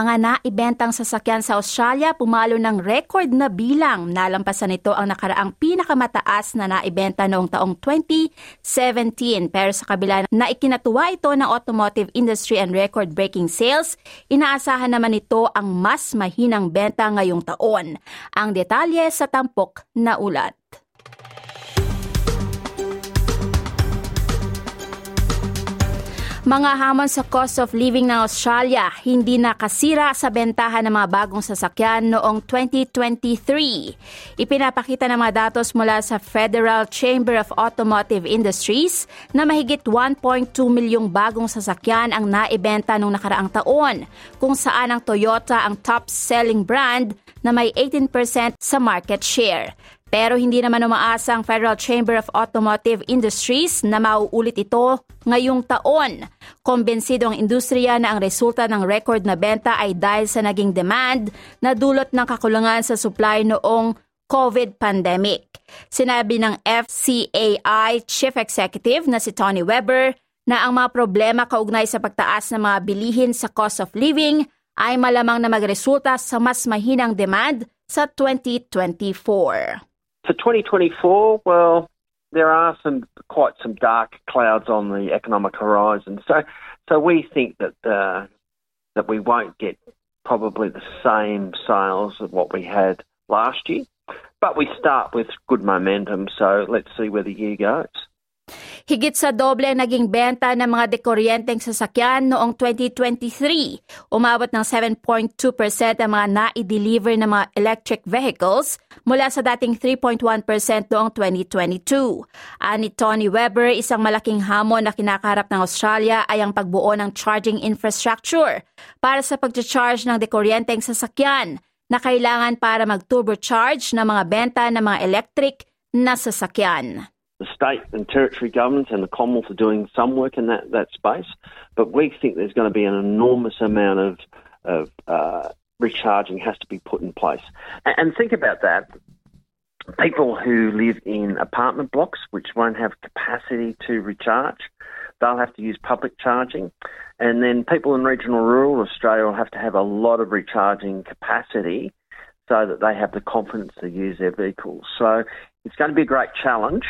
Mga naibentang sasakyan sa Australia pumalo ng record na bilang. Nalampasan nito ang nakaraang pinakamataas na naibenta noong taong 2017. Pero sa kabila na ikinatuwa ito ng automotive industry and record-breaking sales, inaasahan naman ito ang mas mahinang benta ngayong taon. Ang detalye sa tampok na ulat. Mga hamon sa cost of living ng Australia hindi nakasira sa bentahan ng mga bagong sasakyan noong 2023. Ipinapakita ng mga datos mula sa Federal Chamber of Automotive Industries na mahigit 1.2 milyong bagong sasakyan ang naibenta noong nakaraang taon, kung saan ang Toyota ang top-selling brand na may 18% sa market share. Pero hindi naman umaasa ang Federal Chamber of Automotive Industries na mauulit ito ngayong taon. Kombensido ang industriya na ang resulta ng record na benta ay dahil sa naging demand na dulot ng kakulangan sa supply noong COVID pandemic. Sinabi ng FCAI Chief Executive na si Tony Weber na ang mga problema kaugnay sa pagtaas ng mga bilihin sa cost of living ay malamang na magresulta sa mas mahinang demand sa 2024. For 2024, well, there are some quite some dark clouds on the economic horizon. So, so we think that uh, that we won't get probably the same sales of what we had last year, but we start with good momentum. So let's see where the year goes. Higit sa doble naging benta ng mga dekoryenteng sasakyan noong 2023. Umabot ng 7.2% ang mga na-deliver ng mga electric vehicles mula sa dating 3.1% noong 2022. Ani Tony Weber, isang malaking hamon na kinakaharap ng Australia ay ang pagbuo ng charging infrastructure para sa pag-charge ng dekoryenteng sasakyan na kailangan para mag-turbocharge ng mga benta ng mga electric na sasakyan. The state and territory governments and the Commonwealth are doing some work in that, that space, but we think there's going to be an enormous amount of, of uh, recharging has to be put in place. And, and think about that. People who live in apartment blocks which won't have capacity to recharge, they'll have to use public charging. And then people in regional rural Australia will have to have a lot of recharging capacity so that they have the confidence to use their vehicles. So it's going to be a great challenge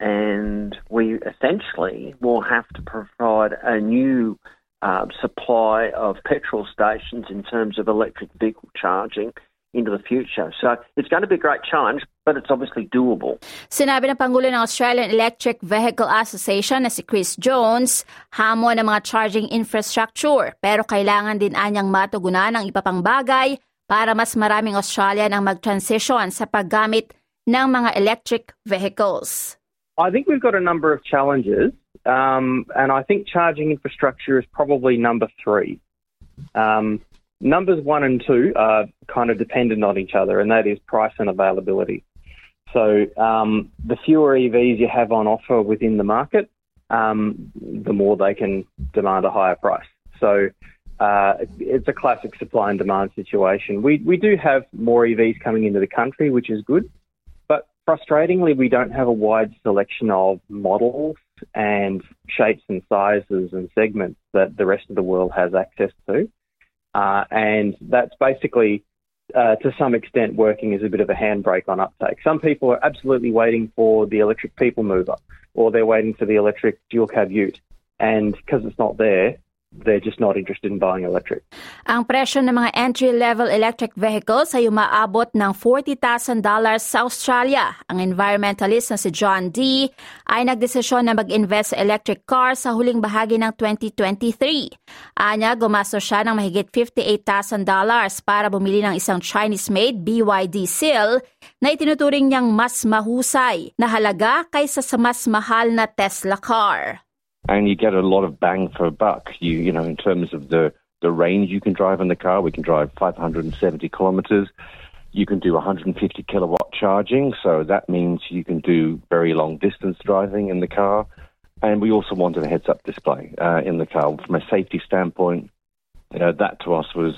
and we essentially will have to provide a new uh, supply of petrol stations in terms of electric vehicle charging into the future. So it's going to be a great challenge, but it's obviously doable. Sinabi ng Pangulo ng Australian Electric Vehicle Association na si Chris Jones, hamon ng mga charging infrastructure, pero kailangan din anyang matugunan ng iba pang bagay para mas maraming Australian ang mag-transition sa paggamit ng mga electric vehicles. I think we've got a number of challenges, um, and I think charging infrastructure is probably number three. Um, numbers one and two are kind of dependent on each other, and that is price and availability. So um, the fewer EVs you have on offer within the market, um, the more they can demand a higher price. So uh, it's a classic supply and demand situation. We we do have more EVs coming into the country, which is good frustratingly, we don't have a wide selection of models and shapes and sizes and segments that the rest of the world has access to. Uh, and that's basically, uh, to some extent, working as a bit of a handbrake on uptake. Some people are absolutely waiting for the electric people mover, or they're waiting for the electric dual cab ute. And because it's not there, they're just not interested in buying electric. Ang presyo ng mga entry-level electric vehicles ay umaabot ng $40,000 sa Australia. Ang environmentalist na si John D. ay nagdesisyon na mag-invest sa electric car sa huling bahagi ng 2023. Anya, gumastos siya ng mahigit $58,000 para bumili ng isang Chinese-made BYD Seal na itinuturing niyang mas mahusay na halaga kaysa sa mas mahal na Tesla car. And you get a lot of bang for a buck. You you know in terms of the the range you can drive in the car. We can drive 570 kilometers. You can do 150 kilowatt charging, so that means you can do very long distance driving in the car. And we also wanted a heads up display uh, in the car from a safety standpoint. You know, that to us was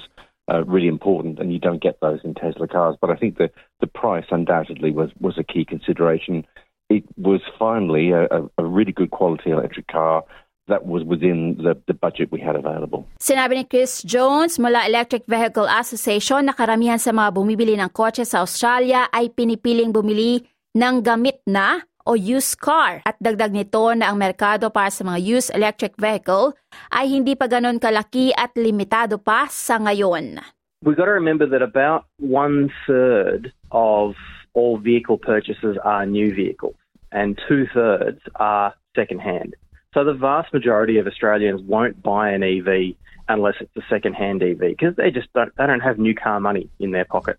uh, really important, and you don't get those in Tesla cars. But I think the, the price undoubtedly was, was a key consideration. It was finally a, a really good quality electric car that was within the, the budget we had available. Sinabi ni Chris Jones mula Electric Vehicle Association na karamihan sa mga bumibili ng kotse sa Australia ay pinipiling bumili ng gamit na o used car at dagdag nito na ang merkado para sa mga used electric vehicle ay hindi pa ganon kalaki at limitado pa sa ngayon. We've got to remember that about one third of all vehicle purchases are new vehicles and two thirds are second hand. So the vast majority of Australians won't buy an EV unless it's a second-hand EV because they just don't they don't have new car money in their pocket.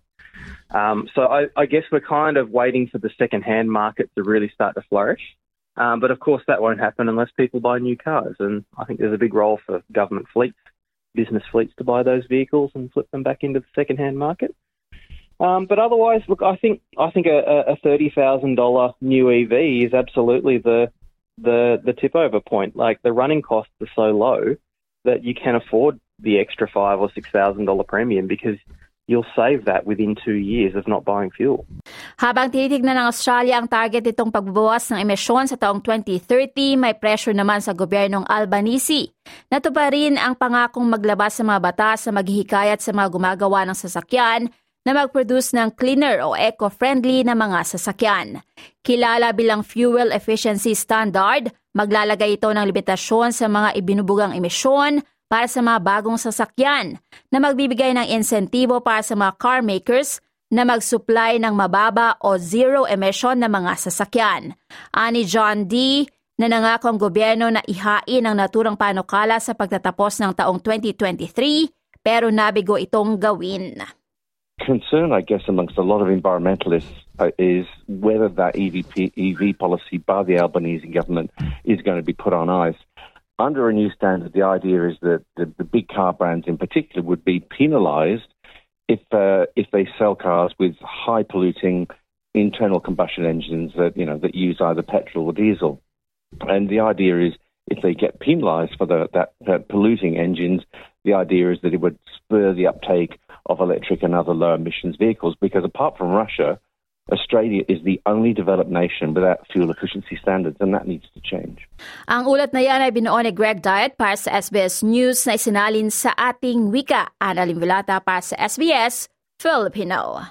Um, so I, I, guess we're kind of waiting for the second-hand market to really start to flourish. Um, but of course, that won't happen unless people buy new cars. And I think there's a big role for government fleets, business fleets, to buy those vehicles and flip them back into the second-hand market. Um, but otherwise, look, I think I think a, a thirty thousand dollar new EV is absolutely the the the tip over point. Like the running costs are so low that you can afford the extra five or six thousand dollar premium because you'll save that within two years of not buying fuel. Habang tinitignan ng Australia ang target nitong pagbabawas ng emisyon sa taong 2030, may pressure naman sa gobyernong Albanese. Natuparin ang pangakong maglabas sa mga batas na maghihikayat sa mga gumagawa ng sasakyan na mag-produce ng cleaner o eco-friendly na mga sasakyan. Kilala bilang Fuel Efficiency Standard, maglalagay ito ng limitasyon sa mga ibinubugang emisyon para sa mga bagong sasakyan na magbibigay ng insentibo para sa mga car makers na mag-supply ng mababa o zero emission na mga sasakyan. Ani John D., na nangako ang gobyerno na ihain ang naturang panukala sa pagtatapos ng taong 2023 pero nabigo itong gawin. Concern, I guess, amongst a lot of environmentalists uh, is whether that EVP, EV policy by the Albanese government is going to be put on ice. Under a new standard, the idea is that the, the big car brands in particular would be penalised if uh, if they sell cars with high polluting internal combustion engines that you know that use either petrol or diesel. And the idea is if they get penalised for the, that, that polluting engines, the idea is that it would spur the uptake of electric and other low emissions vehicles because apart from Russia, Australia is the only developed nation without fuel efficiency standards and that needs to change. Ang ulat na yan ay binuo ni Greg Diet para sa SBS News na isinalin sa ating wika. Ana Limvilata para sa SBS Filipino.